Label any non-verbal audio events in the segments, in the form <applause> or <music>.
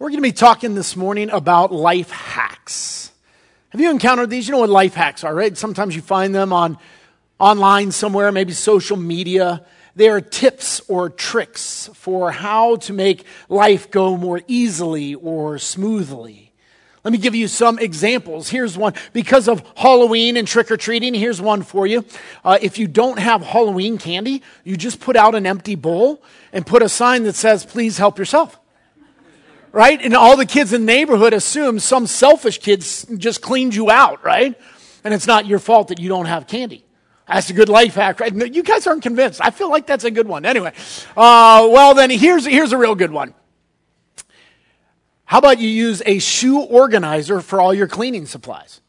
We're going to be talking this morning about life hacks. Have you encountered these? You know what life hacks are, right? Sometimes you find them on online somewhere, maybe social media. They are tips or tricks for how to make life go more easily or smoothly. Let me give you some examples. Here's one. Because of Halloween and trick or treating, here's one for you. Uh, if you don't have Halloween candy, you just put out an empty bowl and put a sign that says, please help yourself right? And all the kids in the neighborhood assume some selfish kids just cleaned you out, right? And it's not your fault that you don't have candy. That's a good life hack, right? You guys aren't convinced. I feel like that's a good one. Anyway, uh, well then here's here's a real good one. How about you use a shoe organizer for all your cleaning supplies?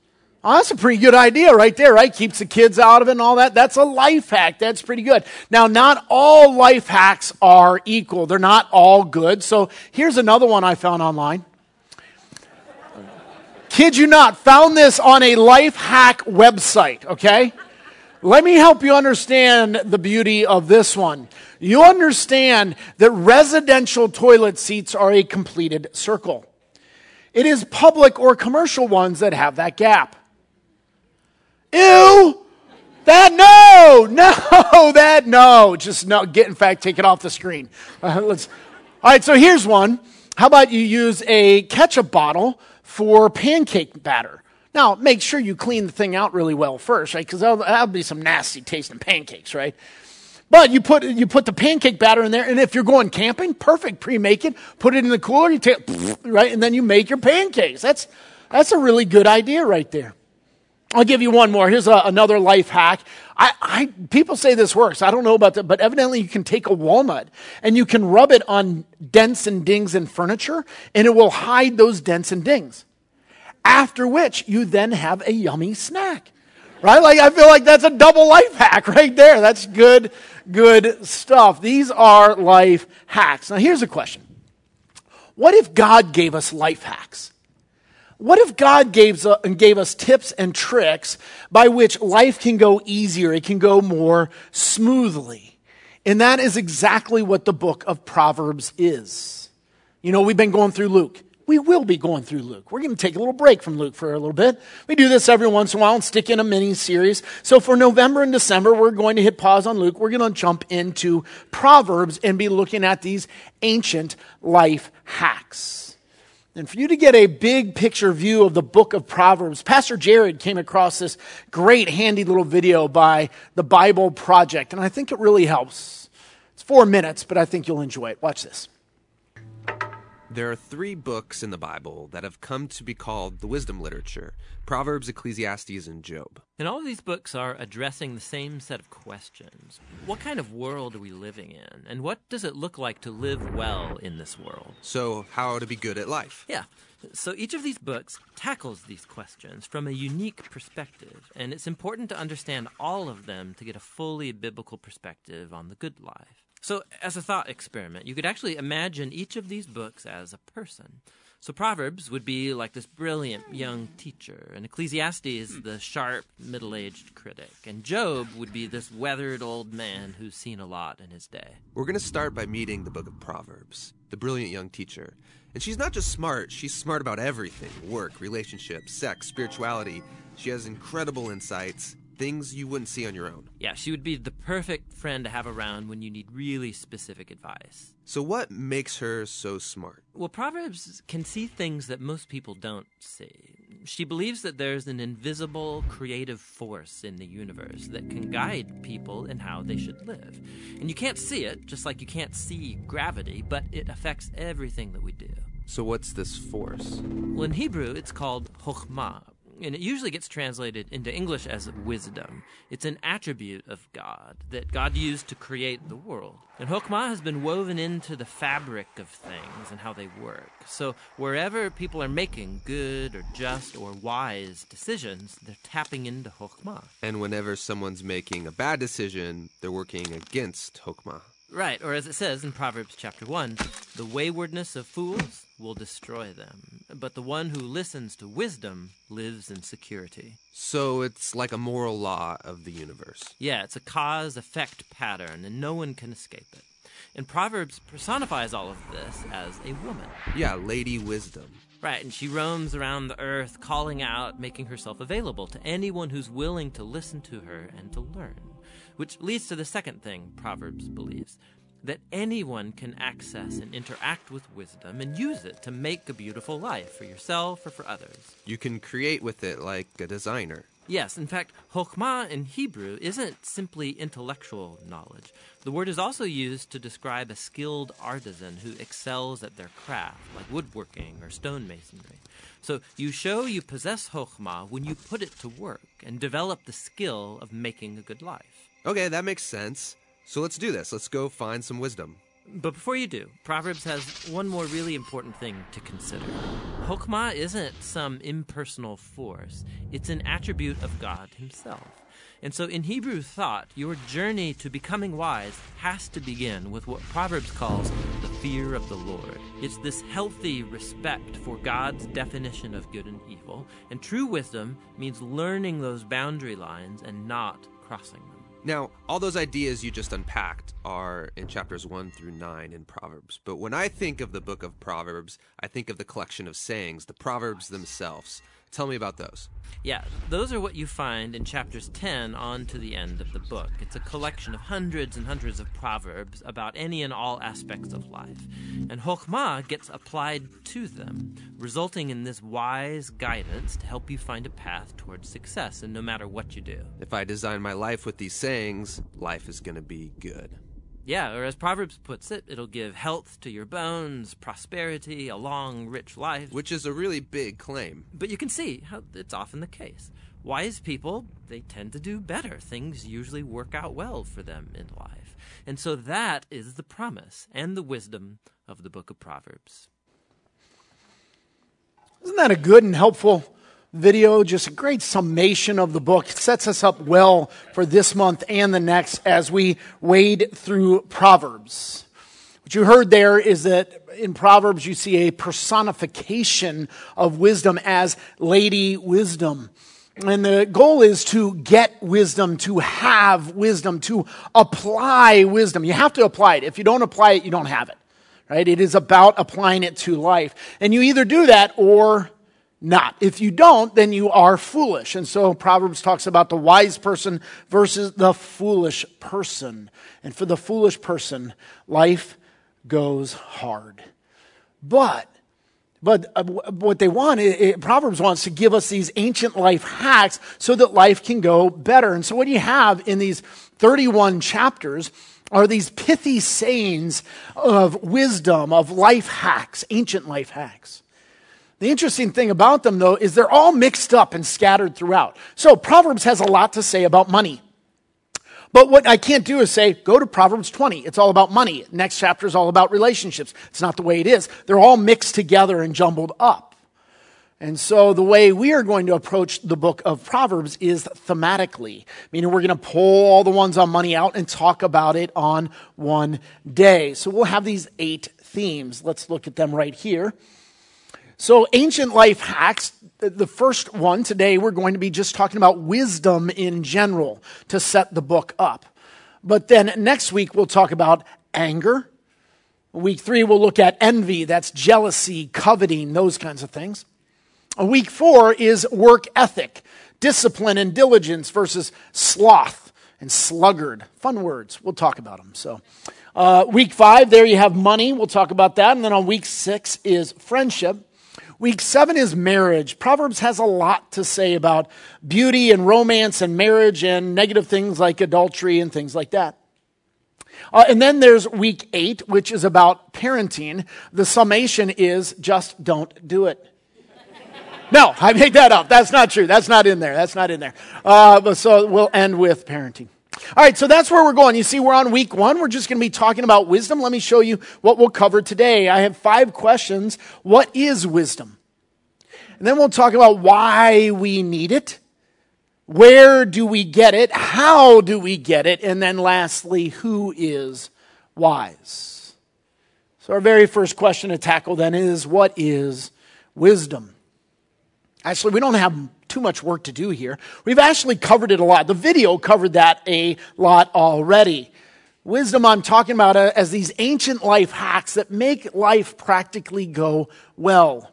Oh, that's a pretty good idea right there, right? Keeps the kids out of it and all that. That's a life hack. That's pretty good. Now, not all life hacks are equal. They're not all good. So here's another one I found online. Kid you not, found this on a life hack website, okay? Let me help you understand the beauty of this one. You understand that residential toilet seats are a completed circle. It is public or commercial ones that have that gap. Ew! That no, no, <laughs> that no. Just no. Get in fact, take it off the screen. Uh, let's. All right. So here's one. How about you use a ketchup bottle for pancake batter? Now, make sure you clean the thing out really well first, right? Because that'll, that'll be some nasty tasting pancakes, right? But you put you put the pancake batter in there, and if you're going camping, perfect. Pre-make it, put it in the cooler, you take <laughs> right, and then you make your pancakes. That's that's a really good idea right there. I'll give you one more. Here's a, another life hack. I, I, people say this works. I don't know about that, but evidently you can take a walnut and you can rub it on dents and dings in furniture, and it will hide those dents and dings. After which you then have a yummy snack. Right? Like I feel like that's a double life hack right there. That's good, good stuff. These are life hacks. Now here's a question. What if God gave us life hacks? What if God gave, uh, gave us tips and tricks by which life can go easier, it can go more smoothly? And that is exactly what the book of Proverbs is. You know, we've been going through Luke. We will be going through Luke. We're going to take a little break from Luke for a little bit. We do this every once in a while and stick in a mini series. So for November and December, we're going to hit pause on Luke. We're going to jump into Proverbs and be looking at these ancient life hacks. And for you to get a big picture view of the book of Proverbs, Pastor Jared came across this great handy little video by the Bible Project, and I think it really helps. It's four minutes, but I think you'll enjoy it. Watch this. There are three books in the Bible that have come to be called the wisdom literature Proverbs, Ecclesiastes, and Job. And all of these books are addressing the same set of questions. What kind of world are we living in? And what does it look like to live well in this world? So, how to be good at life. Yeah. So each of these books tackles these questions from a unique perspective, and it's important to understand all of them to get a fully biblical perspective on the good life. So, as a thought experiment, you could actually imagine each of these books as a person. So, Proverbs would be like this brilliant young teacher, and Ecclesiastes the sharp middle aged critic, and Job would be this weathered old man who's seen a lot in his day. We're going to start by meeting the book of Proverbs, the brilliant young teacher. And she's not just smart, she's smart about everything work, relationships, sex, spirituality. She has incredible insights things you wouldn't see on your own. Yeah, she would be the perfect friend to have around when you need really specific advice. So, what makes her so smart? Well, Proverbs can see things that most people don't see. She believes that there's an invisible creative force in the universe that can guide people in how they should live. And you can't see it, just like you can't see gravity, but it affects everything that we do. So, what's this force? Well, in Hebrew, it's called chokhmah, and it usually gets translated into English as wisdom. It's an attribute of God that God used to create the world. And Chokhmah has been woven into the fabric of things and how they work. So wherever people are making good or just or wise decisions, they're tapping into Chokhmah. And whenever someone's making a bad decision, they're working against Chokhmah. Right, or as it says in Proverbs chapter 1, the waywardness of fools will destroy them, but the one who listens to wisdom lives in security. So it's like a moral law of the universe. Yeah, it's a cause effect pattern, and no one can escape it. And Proverbs personifies all of this as a woman. Yeah, Lady Wisdom. Right, and she roams around the earth, calling out, making herself available to anyone who's willing to listen to her and to learn. Which leads to the second thing Proverbs believes that anyone can access and interact with wisdom and use it to make a beautiful life for yourself or for others. You can create with it like a designer. Yes, in fact, Chokhmah in Hebrew isn't simply intellectual knowledge. The word is also used to describe a skilled artisan who excels at their craft, like woodworking or stonemasonry. So you show you possess Chokhmah when you put it to work and develop the skill of making a good life. Okay, that makes sense. So let's do this. Let's go find some wisdom. But before you do, Proverbs has one more really important thing to consider. Chokhmah isn't some impersonal force, it's an attribute of God Himself. And so in Hebrew thought, your journey to becoming wise has to begin with what Proverbs calls the fear of the Lord. It's this healthy respect for God's definition of good and evil, and true wisdom means learning those boundary lines and not crossing them. Now, all those ideas you just unpacked are in chapters 1 through 9 in Proverbs. But when I think of the book of Proverbs, I think of the collection of sayings, the Proverbs themselves. Tell me about those. Yeah, those are what you find in chapters 10 on to the end of the book. It's a collection of hundreds and hundreds of proverbs about any and all aspects of life. And Chokhmah gets applied to them, resulting in this wise guidance to help you find a path towards success, and no matter what you do. If I design my life with these sayings, life is going to be good. Yeah, or as Proverbs puts it, it'll give health to your bones, prosperity, a long, rich life. Which is a really big claim. But you can see how it's often the case. Wise people, they tend to do better. Things usually work out well for them in life. And so that is the promise and the wisdom of the book of Proverbs. Isn't that a good and helpful video, just a great summation of the book. It sets us up well for this month and the next as we wade through Proverbs. What you heard there is that in Proverbs you see a personification of wisdom as Lady Wisdom. And the goal is to get wisdom, to have wisdom, to apply wisdom. You have to apply it. If you don't apply it, you don't have it. Right? It is about applying it to life. And you either do that or not. If you don't, then you are foolish. And so Proverbs talks about the wise person versus the foolish person. And for the foolish person, life goes hard. But but uh, what they want, it, Proverbs wants to give us these ancient life hacks so that life can go better. And so what you have in these 31 chapters are these pithy sayings of wisdom, of life hacks, ancient life hacks. The interesting thing about them, though, is they're all mixed up and scattered throughout. So Proverbs has a lot to say about money. But what I can't do is say, go to Proverbs 20. It's all about money. Next chapter is all about relationships. It's not the way it is. They're all mixed together and jumbled up. And so the way we are going to approach the book of Proverbs is thematically, meaning we're going to pull all the ones on money out and talk about it on one day. So we'll have these eight themes. Let's look at them right here. So, ancient life hacks, the first one today, we're going to be just talking about wisdom in general to set the book up. But then next week, we'll talk about anger. Week three, we'll look at envy, that's jealousy, coveting, those kinds of things. Week four is work ethic, discipline and diligence versus sloth and sluggard. Fun words. We'll talk about them. So, uh, week five, there you have money. We'll talk about that. And then on week six is friendship. Week seven is marriage. Proverbs has a lot to say about beauty and romance and marriage and negative things like adultery and things like that. Uh, and then there's week eight, which is about parenting. The summation is just don't do it. No, I made that up. That's not true. That's not in there. That's not in there. Uh, so we'll end with parenting. All right, so that's where we're going. You see, we're on week one. We're just going to be talking about wisdom. Let me show you what we'll cover today. I have five questions. What is wisdom? And then we'll talk about why we need it. Where do we get it? How do we get it? And then lastly, who is wise? So, our very first question to tackle then is what is wisdom? Actually, we don't have too much work to do here. We've actually covered it a lot. The video covered that a lot already. Wisdom, I'm talking about uh, as these ancient life hacks that make life practically go well.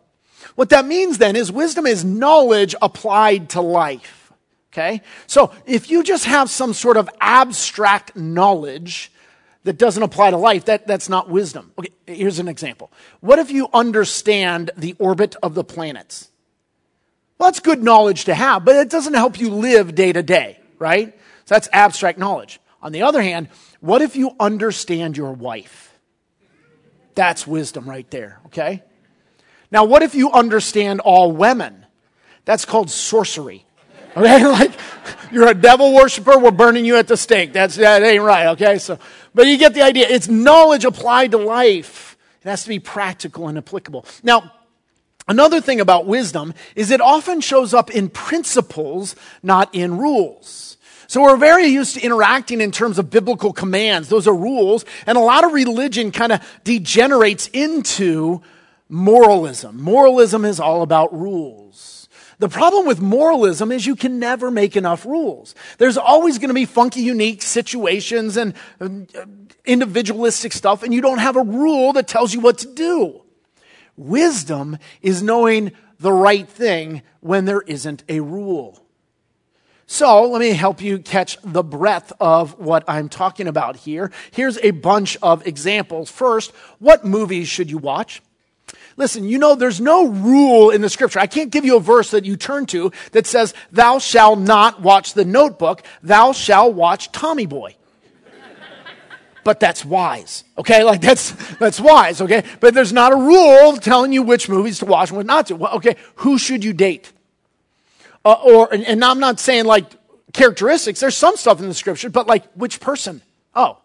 What that means then is wisdom is knowledge applied to life. Okay? So if you just have some sort of abstract knowledge that doesn't apply to life, that, that's not wisdom. Okay, here's an example. What if you understand the orbit of the planets? Well, that's good knowledge to have, but it doesn't help you live day to day, right? So that's abstract knowledge. On the other hand, what if you understand your wife? That's wisdom right there, okay? Now, what if you understand all women? That's called sorcery. <laughs> Okay, like you're a devil worshiper, we're burning you at the stake. That's that ain't right, okay? So but you get the idea. It's knowledge applied to life. It has to be practical and applicable. Now, another thing about wisdom is it often shows up in principles, not in rules. So we're very used to interacting in terms of biblical commands. Those are rules. And a lot of religion kind of degenerates into moralism. Moralism is all about rules. The problem with moralism is you can never make enough rules. There's always going to be funky, unique situations and uh, individualistic stuff, and you don't have a rule that tells you what to do. Wisdom is knowing the right thing when there isn't a rule. So let me help you catch the breadth of what I'm talking about here. Here's a bunch of examples. First, what movies should you watch? Listen, you know, there's no rule in the scripture. I can't give you a verse that you turn to that says, thou shalt not watch the notebook, thou shalt watch Tommy Boy. But that's wise. Okay? Like that's, that's wise. Okay? But there's not a rule telling you which movies to watch and what not to. Well, okay. Who should you date? Uh, or, and, and I'm not saying like characteristics. There's some stuff in the scripture, but like which person? Oh,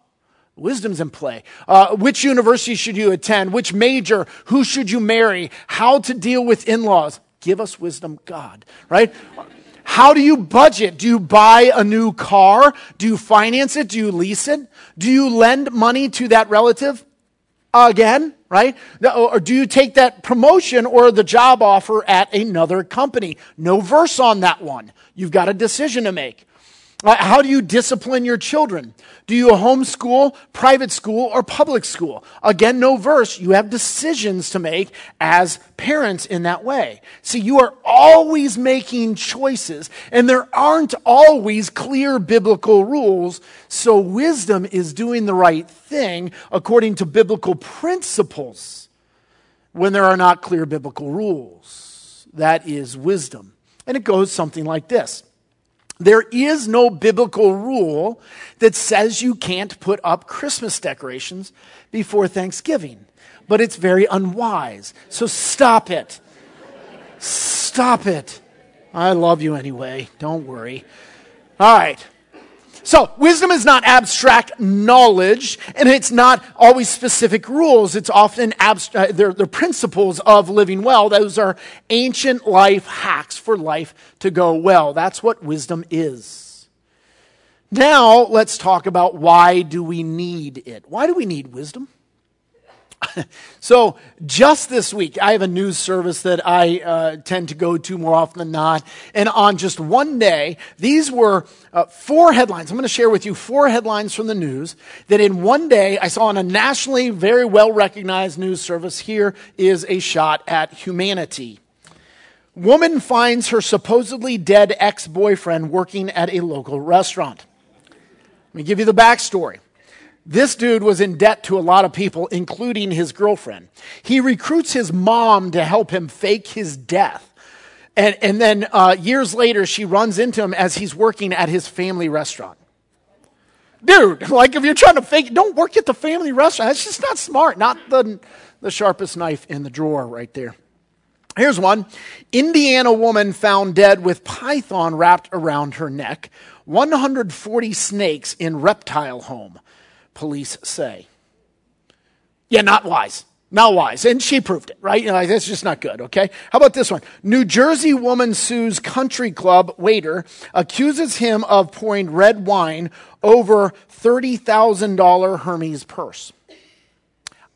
Wisdom's in play. Uh, which university should you attend? Which major? Who should you marry? How to deal with in laws? Give us wisdom, God, right? How do you budget? Do you buy a new car? Do you finance it? Do you lease it? Do you lend money to that relative? Again, right? Or do you take that promotion or the job offer at another company? No verse on that one. You've got a decision to make. Uh, how do you discipline your children? Do you homeschool, private school, or public school? Again, no verse. You have decisions to make as parents in that way. See, you are always making choices, and there aren't always clear biblical rules. So wisdom is doing the right thing according to biblical principles when there are not clear biblical rules. That is wisdom. And it goes something like this. There is no biblical rule that says you can't put up Christmas decorations before Thanksgiving, but it's very unwise. So stop it. Stop it. I love you anyway. Don't worry. All right. So, wisdom is not abstract knowledge, and it's not always specific rules. It's often abstract, uh, they're, they're principles of living well. Those are ancient life hacks for life to go well. That's what wisdom is. Now, let's talk about why do we need it? Why do we need wisdom? <laughs> so just this week, I have a news service that I uh, tend to go to more often than not. And on just one day, these were uh, four headlines. I'm going to share with you four headlines from the news that in one day I saw on a nationally very well recognized news service. Here is a shot at humanity. Woman finds her supposedly dead ex boyfriend working at a local restaurant. Let me give you the backstory. This dude was in debt to a lot of people, including his girlfriend. He recruits his mom to help him fake his death. And, and then uh, years later, she runs into him as he's working at his family restaurant. Dude, <laughs> like if you're trying to fake, don't work at the family restaurant. That's just not smart. Not the, the sharpest knife in the drawer right there. Here's one. Indiana woman found dead with python wrapped around her neck. 140 snakes in reptile home police say. Yeah, not wise. Not wise. And she proved it, right? You know, that's just not good, okay? How about this one? New Jersey woman sues country club waiter, accuses him of pouring red wine over $30,000 Hermes purse.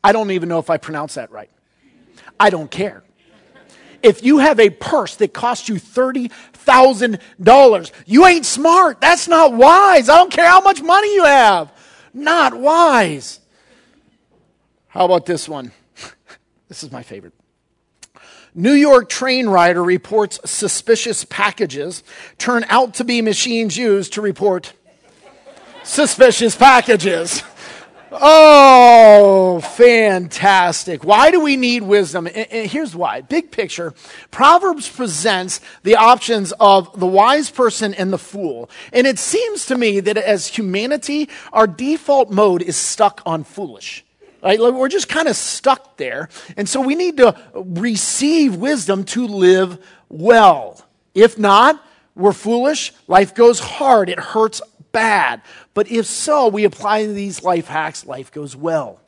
I don't even know if I pronounced that right. I don't care. If you have a purse that costs you $30,000, you ain't smart. That's not wise. I don't care how much money you have. Not wise. How about this one? <laughs> this is my favorite. New York train rider reports suspicious packages turn out to be machines used to report suspicious packages. <laughs> Oh, fantastic. Why do we need wisdom? And here's why. Big picture, Proverbs presents the options of the wise person and the fool. And it seems to me that as humanity, our default mode is stuck on foolish. Right? We're just kind of stuck there. And so we need to receive wisdom to live well. If not, we're foolish. Life goes hard. It hurts bad. But if so, we apply these life hacks, life goes well.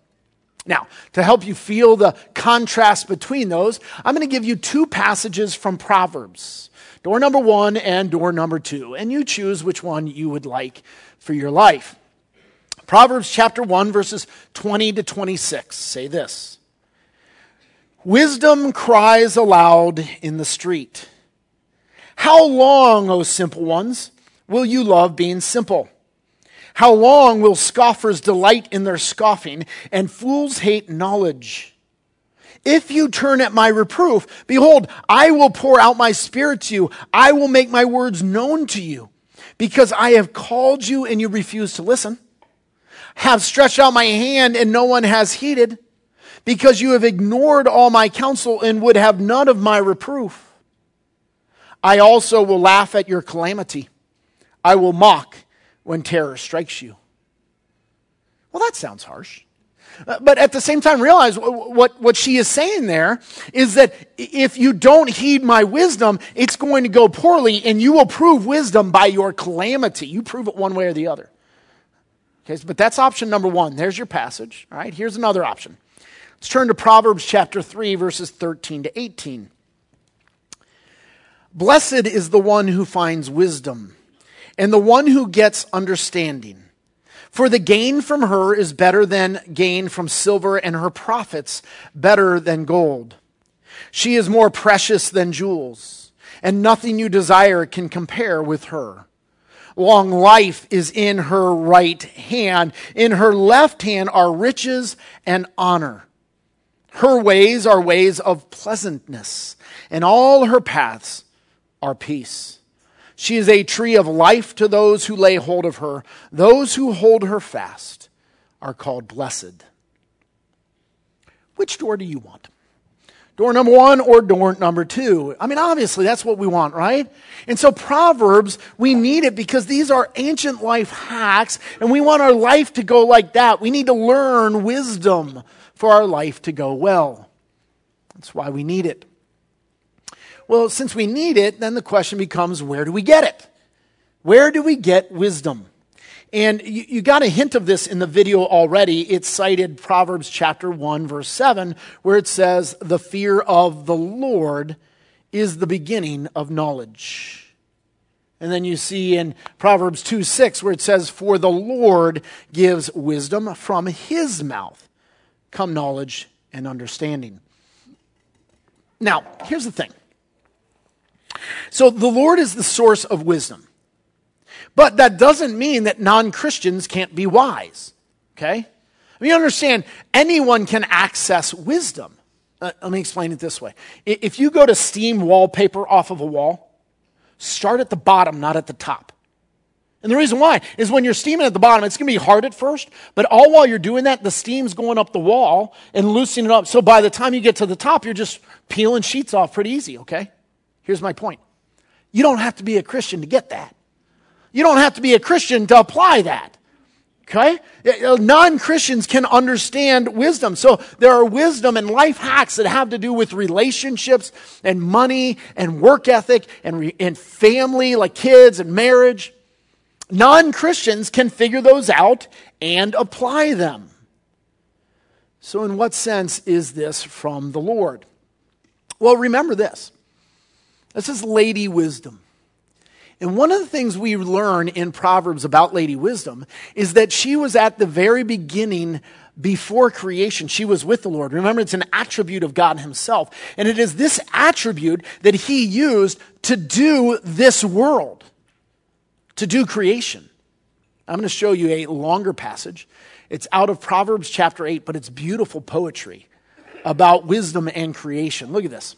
Now, to help you feel the contrast between those, I'm going to give you two passages from Proverbs door number one and door number two. And you choose which one you would like for your life. Proverbs chapter 1, verses 20 to 26 say this Wisdom cries aloud in the street. How long, O simple ones, will you love being simple? How long will scoffers delight in their scoffing and fools hate knowledge? If you turn at my reproof, behold, I will pour out my spirit to you. I will make my words known to you because I have called you and you refuse to listen have stretched out my hand and no one has heeded, because you have ignored all my counsel and would have none of my reproof. I also will laugh at your calamity. I will mock when terror strikes you. Well, that sounds harsh. Uh, but at the same time, realize what, what she is saying there is that if you don't heed my wisdom, it's going to go poorly, and you will prove wisdom by your calamity. You prove it one way or the other. Okay, but that's option number one. There's your passage. All right, here's another option. Let's turn to Proverbs chapter 3, verses 13 to 18. Blessed is the one who finds wisdom, and the one who gets understanding. For the gain from her is better than gain from silver, and her profits better than gold. She is more precious than jewels, and nothing you desire can compare with her. Long life is in her right hand. In her left hand are riches and honor. Her ways are ways of pleasantness, and all her paths are peace. She is a tree of life to those who lay hold of her. Those who hold her fast are called blessed. Which door do you want? Door number one or door number two. I mean, obviously, that's what we want, right? And so, Proverbs, we need it because these are ancient life hacks, and we want our life to go like that. We need to learn wisdom for our life to go well. That's why we need it. Well, since we need it, then the question becomes where do we get it? Where do we get wisdom? And you, you, got a hint of this in the video already. It cited Proverbs chapter 1, verse 7, where it says, The fear of the Lord is the beginning of knowledge. And then you see in Proverbs 2 6, where it says, For the Lord gives wisdom from his mouth, come knowledge and understanding. Now, here's the thing. So the Lord is the source of wisdom. But that doesn't mean that non Christians can't be wise. Okay? I mean, understand, anyone can access wisdom. Uh, let me explain it this way. If you go to steam wallpaper off of a wall, start at the bottom, not at the top. And the reason why is when you're steaming at the bottom, it's going to be hard at first, but all while you're doing that, the steam's going up the wall and loosening it up. So by the time you get to the top, you're just peeling sheets off pretty easy, okay? Here's my point. You don't have to be a Christian to get that. You don't have to be a Christian to apply that. Okay? Eh, eh, non Christians can understand wisdom. So there are wisdom and life hacks that have to do with relationships and money and work ethic and, re- and family, like kids and marriage. Non Christians can figure those out and apply them. So, in what sense is this from the Lord? Well, remember this this is Lady Wisdom. And one of the things we learn in Proverbs about Lady Wisdom is that she was at the very beginning before creation. She was with the Lord. Remember, it's an attribute of God Himself. And it is this attribute that He used to do this world, to do creation. I'm going to show you a longer passage. It's out of Proverbs chapter 8, but it's beautiful poetry about wisdom and creation. Look at this.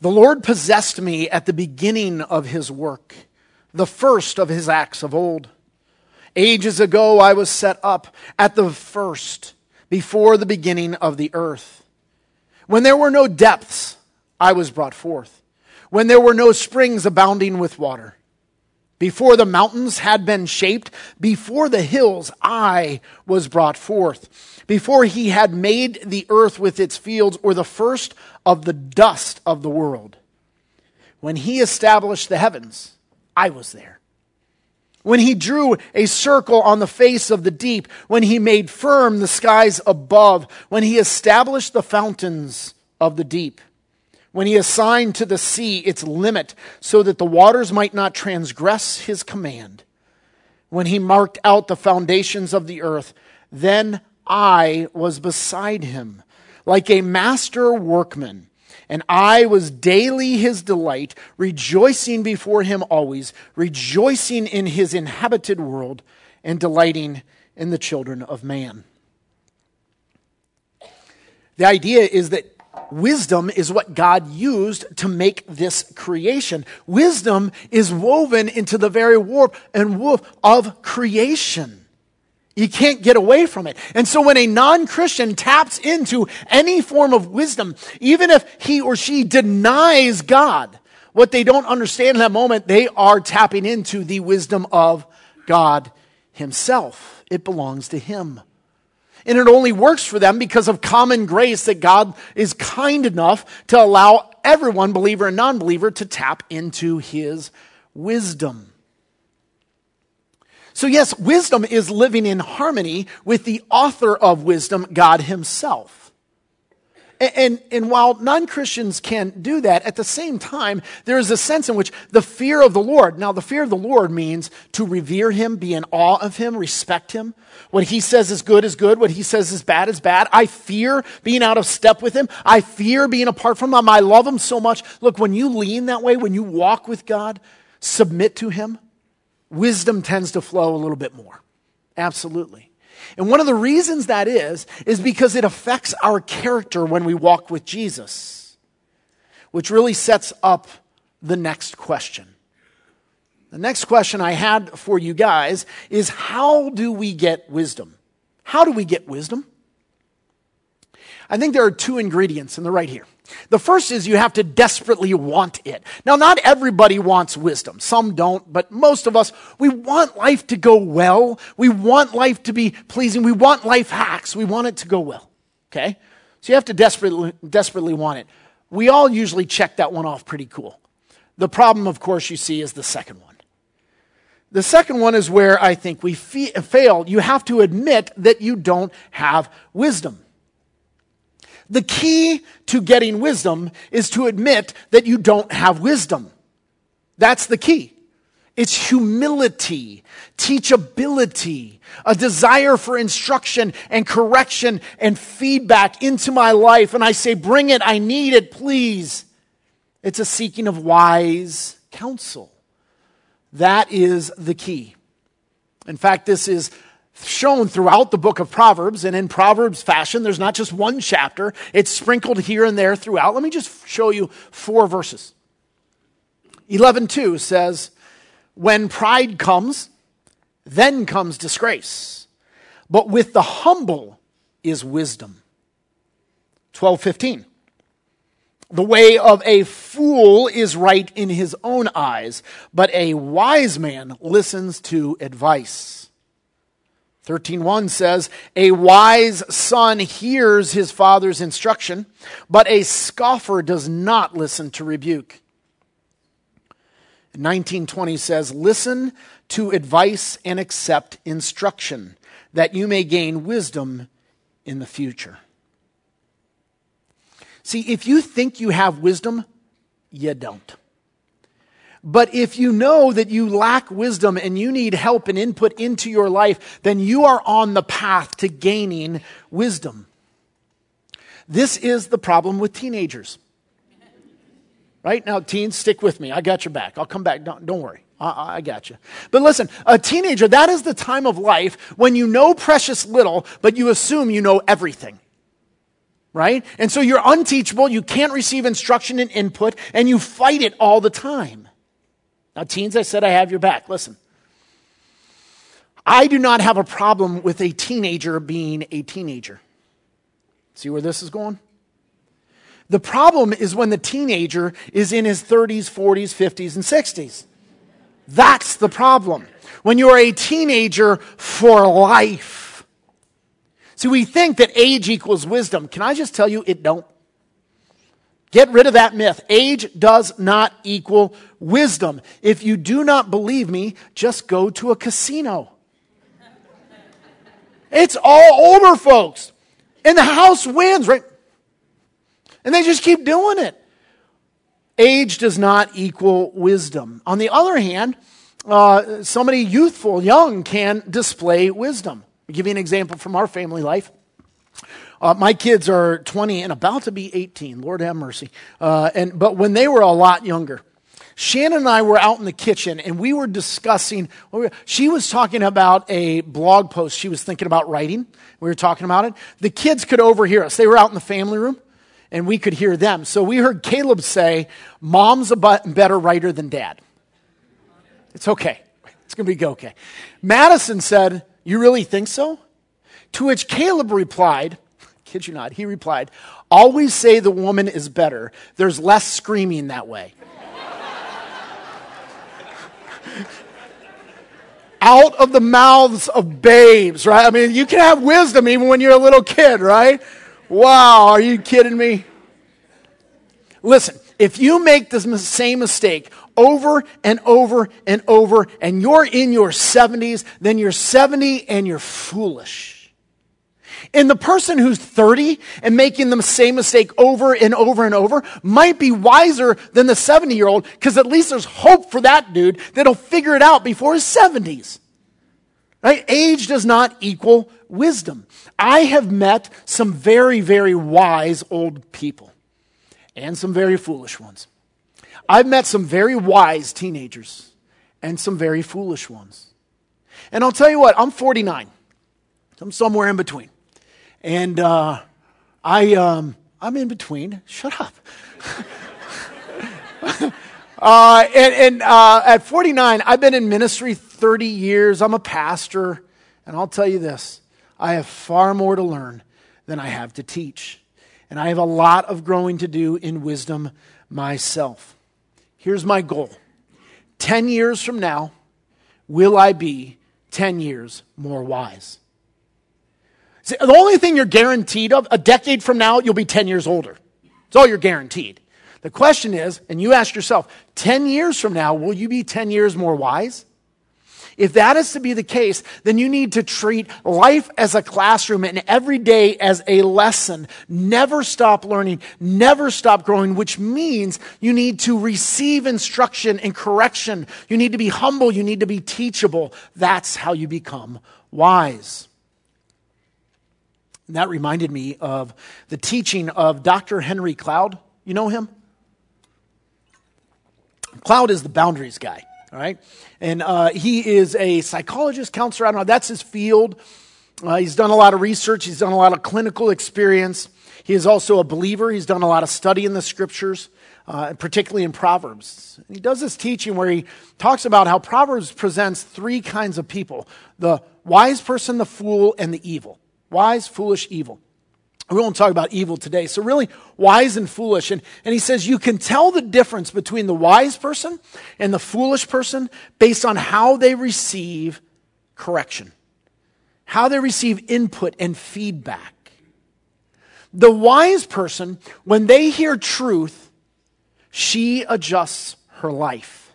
The Lord possessed me at the beginning of his work, the first of his acts of old. Ages ago I was set up at the first, before the beginning of the earth. When there were no depths, I was brought forth. When there were no springs abounding with water. Before the mountains had been shaped, before the hills, I was brought forth. Before he had made the earth with its fields, or the first of the dust of the world. When he established the heavens, I was there when he drew a circle on the face of the deep, when he made firm the skies above, when he established the fountains of the deep, when he assigned to the sea its limit so that the waters might not transgress his command, when he marked out the foundations of the earth, then I was beside him, like a master workman and I was daily his delight, rejoicing before him always, rejoicing in his inhabited world, and delighting in the children of man. The idea is that wisdom is what God used to make this creation. Wisdom is woven into the very warp and woof of creation. You can't get away from it. And so when a non-Christian taps into any form of wisdom, even if he or she denies God, what they don't understand in that moment, they are tapping into the wisdom of God himself. It belongs to him. And it only works for them because of common grace that God is kind enough to allow everyone, believer and non-believer, to tap into his wisdom. So, yes, wisdom is living in harmony with the author of wisdom, God Himself. And, and, and while non Christians can do that, at the same time, there is a sense in which the fear of the Lord, now, the fear of the Lord means to revere Him, be in awe of Him, respect Him. What He says is good is good. What He says is bad is bad. I fear being out of step with Him. I fear being apart from Him. I love Him so much. Look, when you lean that way, when you walk with God, submit to Him, wisdom tends to flow a little bit more. Absolutely. And one of the reasons that is, is because it affects our character when we walk with Jesus, which really sets up the next question. The next question I had for you guys is how do we get wisdom? How do we get wisdom? I think there are two ingredients, and they're right here. The first is you have to desperately want it. Now, not everybody wants wisdom. Some don't, but most of us, we want life to go well. We want life to be pleasing. We want life hacks. We want it to go well. Okay? So you have to desperately, desperately want it. We all usually check that one off pretty cool. The problem, of course, you see is the second one. The second one is where I think we fe- fail. You have to admit that you don't have wisdom. The key to getting wisdom is to admit that you don't have wisdom. That's the key. It's humility, teachability, a desire for instruction and correction and feedback into my life. And I say, bring it, I need it, please. It's a seeking of wise counsel. That is the key. In fact, this is shown throughout the book of Proverbs, and in Proverbs fashion, there's not just one chapter, it's sprinkled here and there throughout. Let me just show you four verses. 11:2 says, "When pride comes, then comes disgrace, but with the humble is wisdom." 12:15 the way of a fool is right in his own eyes, but a wise man listens to advice. 13:1 says, "A wise son hears his father's instruction, but a scoffer does not listen to rebuke." 1920 says, "Listen to advice and accept instruction, that you may gain wisdom in the future." See, if you think you have wisdom, you don't. But if you know that you lack wisdom and you need help and input into your life, then you are on the path to gaining wisdom. This is the problem with teenagers. Right? Now, teens, stick with me. I got your back. I'll come back. Don't, don't worry. I, I got you. But listen, a teenager, that is the time of life when you know precious little, but you assume you know everything. Right? And so you're unteachable, you can't receive instruction and input, and you fight it all the time. Now, teens, I said I have your back. Listen. I do not have a problem with a teenager being a teenager. See where this is going? The problem is when the teenager is in his 30s, 40s, 50s, and 60s. That's the problem. When you're a teenager for life. See, we think that age equals wisdom. Can I just tell you it don't? Get rid of that myth. Age does not equal wisdom. If you do not believe me, just go to a casino. It's all older folks. And the house wins, right? And they just keep doing it. Age does not equal wisdom. On the other hand, uh, somebody youthful, young, can display wisdom. I'll give you an example from our family life. Uh, my kids are 20 and about to be 18. Lord have mercy. Uh, and, but when they were a lot younger, Shannon and I were out in the kitchen and we were discussing. She was talking about a blog post she was thinking about writing. We were talking about it. The kids could overhear us. They were out in the family room and we could hear them. So we heard Caleb say, Mom's a better writer than dad. It's okay. It's going to be okay. Madison said, You really think so? To which Caleb replied, Kid you not, he replied, Always say the woman is better. There's less screaming that way. Out of the mouths of babes, right? I mean, you can have wisdom even when you're a little kid, right? Wow, are you kidding me? Listen, if you make the same mistake over and over and over, and you're in your 70s, then you're 70 and you're foolish. And the person who's 30 and making the same mistake over and over and over might be wiser than the 70 year old because at least there's hope for that dude that'll figure it out before his 70s. Right? Age does not equal wisdom. I have met some very, very wise old people and some very foolish ones. I've met some very wise teenagers and some very foolish ones. And I'll tell you what, I'm 49. I'm somewhere in between. And uh, I, um, I'm in between. Shut up. <laughs> uh, and, and uh, at 49, I've been in ministry 30 years. I'm a pastor. And I'll tell you this I have far more to learn than I have to teach. And I have a lot of growing to do in wisdom myself. Here's my goal 10 years from now, will I be 10 years more wise? See, the only thing you're guaranteed of, a decade from now, you'll be 10 years older. It's all you're guaranteed. The question is, and you ask yourself, 10 years from now, will you be 10 years more wise? If that is to be the case, then you need to treat life as a classroom and every day as a lesson. Never stop learning, never stop growing, which means you need to receive instruction and correction. You need to be humble, you need to be teachable. That's how you become wise. And that reminded me of the teaching of Dr. Henry Cloud. You know him? Cloud is the boundaries guy. All right. And uh, he is a psychologist, counselor. I don't know. That's his field. Uh, he's done a lot of research, he's done a lot of clinical experience. He is also a believer. He's done a lot of study in the scriptures, uh, particularly in Proverbs. He does this teaching where he talks about how Proverbs presents three kinds of people the wise person, the fool, and the evil. Wise, foolish, evil. We won't talk about evil today. So, really, wise and foolish. And, and he says you can tell the difference between the wise person and the foolish person based on how they receive correction, how they receive input and feedback. The wise person, when they hear truth, she adjusts her life.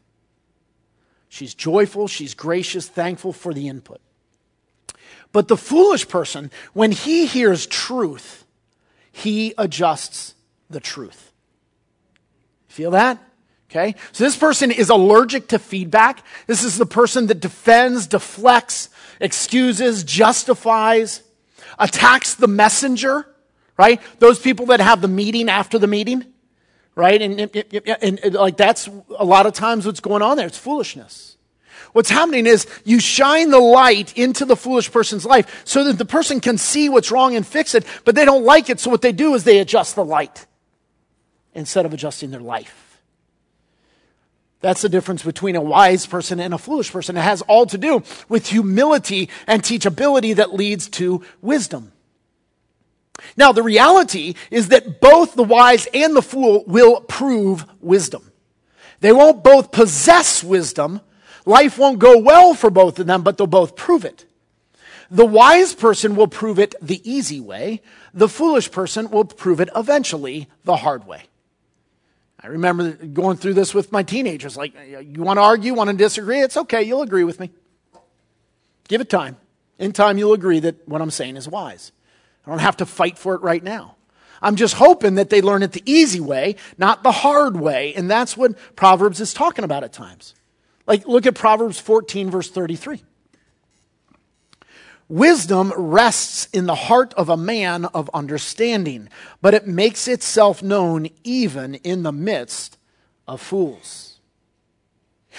She's joyful, she's gracious, thankful for the input. But the foolish person, when he hears truth, he adjusts the truth. Feel that? Okay? So this person is allergic to feedback. This is the person that defends, deflects, excuses, justifies, attacks the messenger, right? Those people that have the meeting after the meeting, right? And, and, and, like that's a lot of times what's going on there. It's foolishness. What's happening is you shine the light into the foolish person's life so that the person can see what's wrong and fix it, but they don't like it. So what they do is they adjust the light instead of adjusting their life. That's the difference between a wise person and a foolish person. It has all to do with humility and teachability that leads to wisdom. Now, the reality is that both the wise and the fool will prove wisdom. They won't both possess wisdom. Life won't go well for both of them, but they'll both prove it. The wise person will prove it the easy way. The foolish person will prove it eventually the hard way. I remember going through this with my teenagers. Like, you want to argue, want to disagree? It's okay. You'll agree with me. Give it time. In time, you'll agree that what I'm saying is wise. I don't have to fight for it right now. I'm just hoping that they learn it the easy way, not the hard way. And that's what Proverbs is talking about at times. Like, look at Proverbs 14, verse 33. Wisdom rests in the heart of a man of understanding, but it makes itself known even in the midst of fools.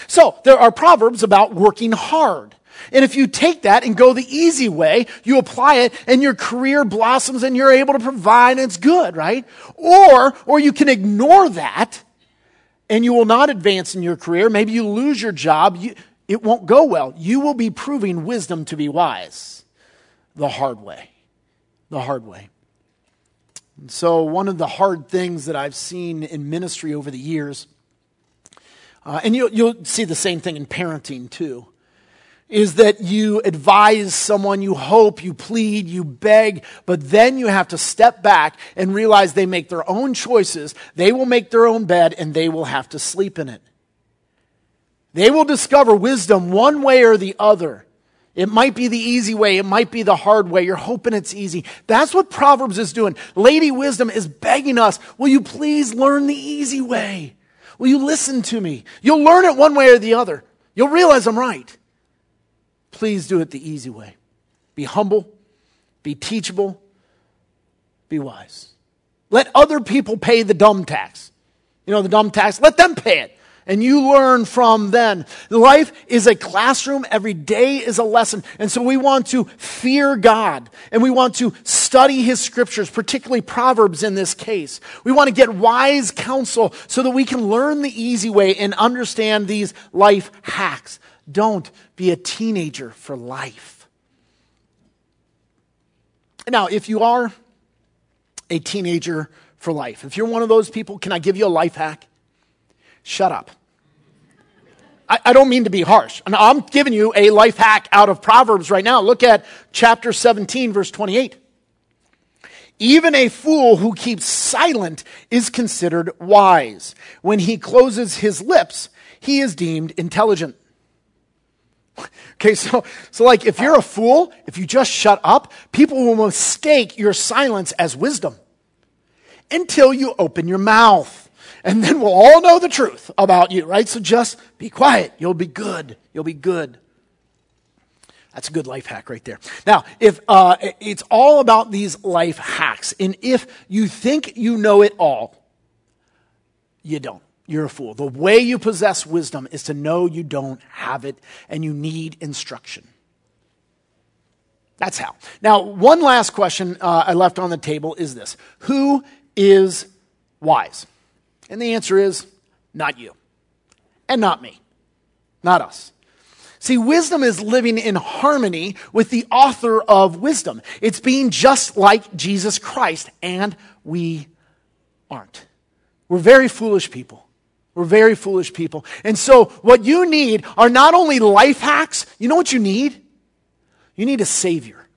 So, there are proverbs about working hard. And if you take that and go the easy way, you apply it and your career blossoms and you're able to provide and it's good, right? Or, or you can ignore that and you will not advance in your career. Maybe you lose your job. You, it won't go well. You will be proving wisdom to be wise the hard way. The hard way. And so, one of the hard things that I've seen in ministry over the years, uh, and you, you'll see the same thing in parenting too, is that you advise someone, you hope, you plead, you beg, but then you have to step back and realize they make their own choices. They will make their own bed and they will have to sleep in it. They will discover wisdom one way or the other. It might be the easy way. It might be the hard way. You're hoping it's easy. That's what Proverbs is doing. Lady Wisdom is begging us, will you please learn the easy way? Will you listen to me? You'll learn it one way or the other. You'll realize I'm right. Please do it the easy way. Be humble, be teachable, be wise. Let other people pay the dumb tax. You know, the dumb tax, let them pay it and you learn from them. Life is a classroom. Every day is a lesson. And so we want to fear God and we want to study his scriptures, particularly Proverbs in this case. We want to get wise counsel so that we can learn the easy way and understand these life hacks. Don't be a teenager for life. Now, if you are a teenager for life, if you're one of those people, can I give you a life hack? shut up. I, I don't mean to be harsh. I'm giving you a life hack out of Proverbs right now. Look at chapter 17, verse 28. Even a fool who keeps silent is considered wise. When he closes his lips, he is deemed intelligent. <laughs> Okay, so, so like if you're a fool, if you just shut up, people will mistake your silence as wisdom until you open your mouth and then we'll all know the truth about you, right? So just be quiet. You'll be good. You'll be good. That's a good life hack right there. Now, if uh, it's all about these life hacks, and if you think you know it all, you don't. You're a fool. The way you possess wisdom is to know you don't have it and you need instruction. That's how. Now, one last question uh, I left on the table is this Who is wise? And the answer is not you and not me, not us. See, wisdom is living in harmony with the author of wisdom. It's being just like Jesus Christ, and we aren't. We're very foolish people. We're very foolish people. And so, what you need are not only life hacks, you know what you need? You need a Savior,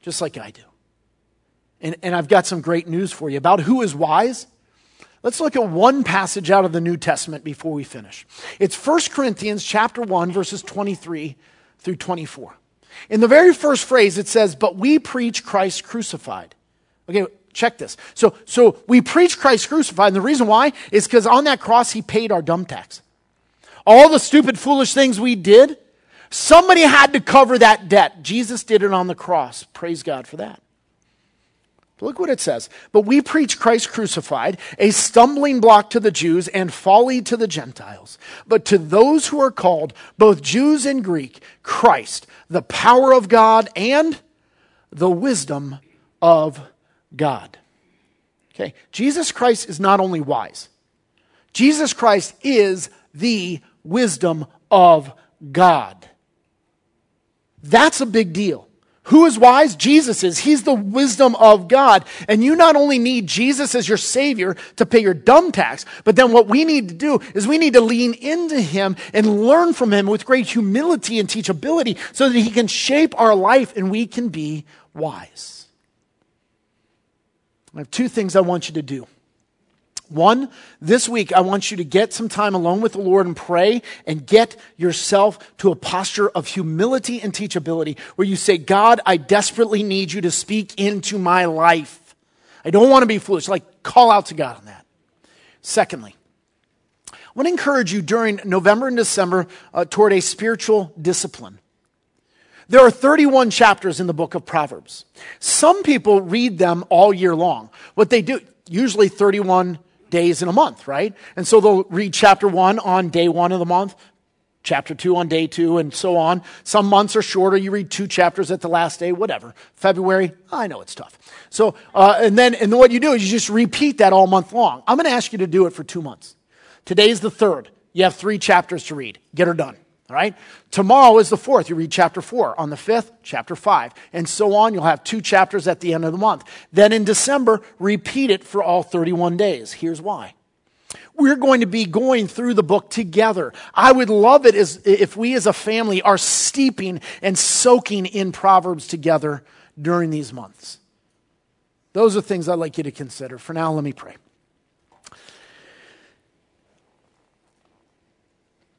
just like I do. And, and I've got some great news for you about who is wise. Let's look at one passage out of the New Testament before we finish. It's 1 Corinthians chapter 1 verses 23 through 24. In the very first phrase it says, "But we preach Christ crucified." Okay, check this. So so we preach Christ crucified and the reason why is cuz on that cross he paid our dumb tax. All the stupid foolish things we did, somebody had to cover that debt. Jesus did it on the cross. Praise God for that. Look what it says. But we preach Christ crucified, a stumbling block to the Jews and folly to the Gentiles. But to those who are called, both Jews and Greek, Christ, the power of God and the wisdom of God. Okay. Jesus Christ is not only wise. Jesus Christ is the wisdom of God. That's a big deal. Who is wise? Jesus is. He's the wisdom of God. And you not only need Jesus as your Savior to pay your dumb tax, but then what we need to do is we need to lean into Him and learn from Him with great humility and teachability so that He can shape our life and we can be wise. I have two things I want you to do. One, this week, I want you to get some time alone with the Lord and pray and get yourself to a posture of humility and teachability where you say, God, I desperately need you to speak into my life. I don't want to be foolish. Like, call out to God on that. Secondly, I want to encourage you during November and December uh, toward a spiritual discipline. There are 31 chapters in the book of Proverbs. Some people read them all year long. What they do, usually 31 days in a month, right? And so they'll read chapter one on day one of the month, chapter two on day two, and so on. Some months are shorter. You read two chapters at the last day, whatever. February, I know it's tough. So, uh, and then, and then what you do is you just repeat that all month long. I'm going to ask you to do it for two months. Today's the third. You have three chapters to read. Get her done. All right? Tomorrow is the fourth. You read chapter four. On the fifth, chapter five. And so on. You'll have two chapters at the end of the month. Then in December, repeat it for all 31 days. Here's why. We're going to be going through the book together. I would love it as, if we as a family are steeping and soaking in Proverbs together during these months. Those are things I'd like you to consider. For now, let me pray.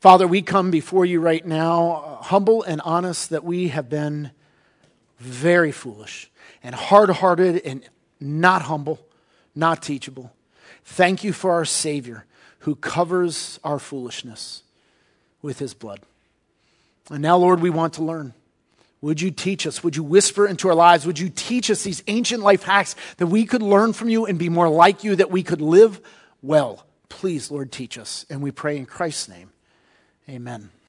Father, we come before you right now, uh, humble and honest that we have been very foolish and hard hearted and not humble, not teachable. Thank you for our Savior who covers our foolishness with his blood. And now, Lord, we want to learn. Would you teach us? Would you whisper into our lives? Would you teach us these ancient life hacks that we could learn from you and be more like you, that we could live well? Please, Lord, teach us. And we pray in Christ's name. Amen.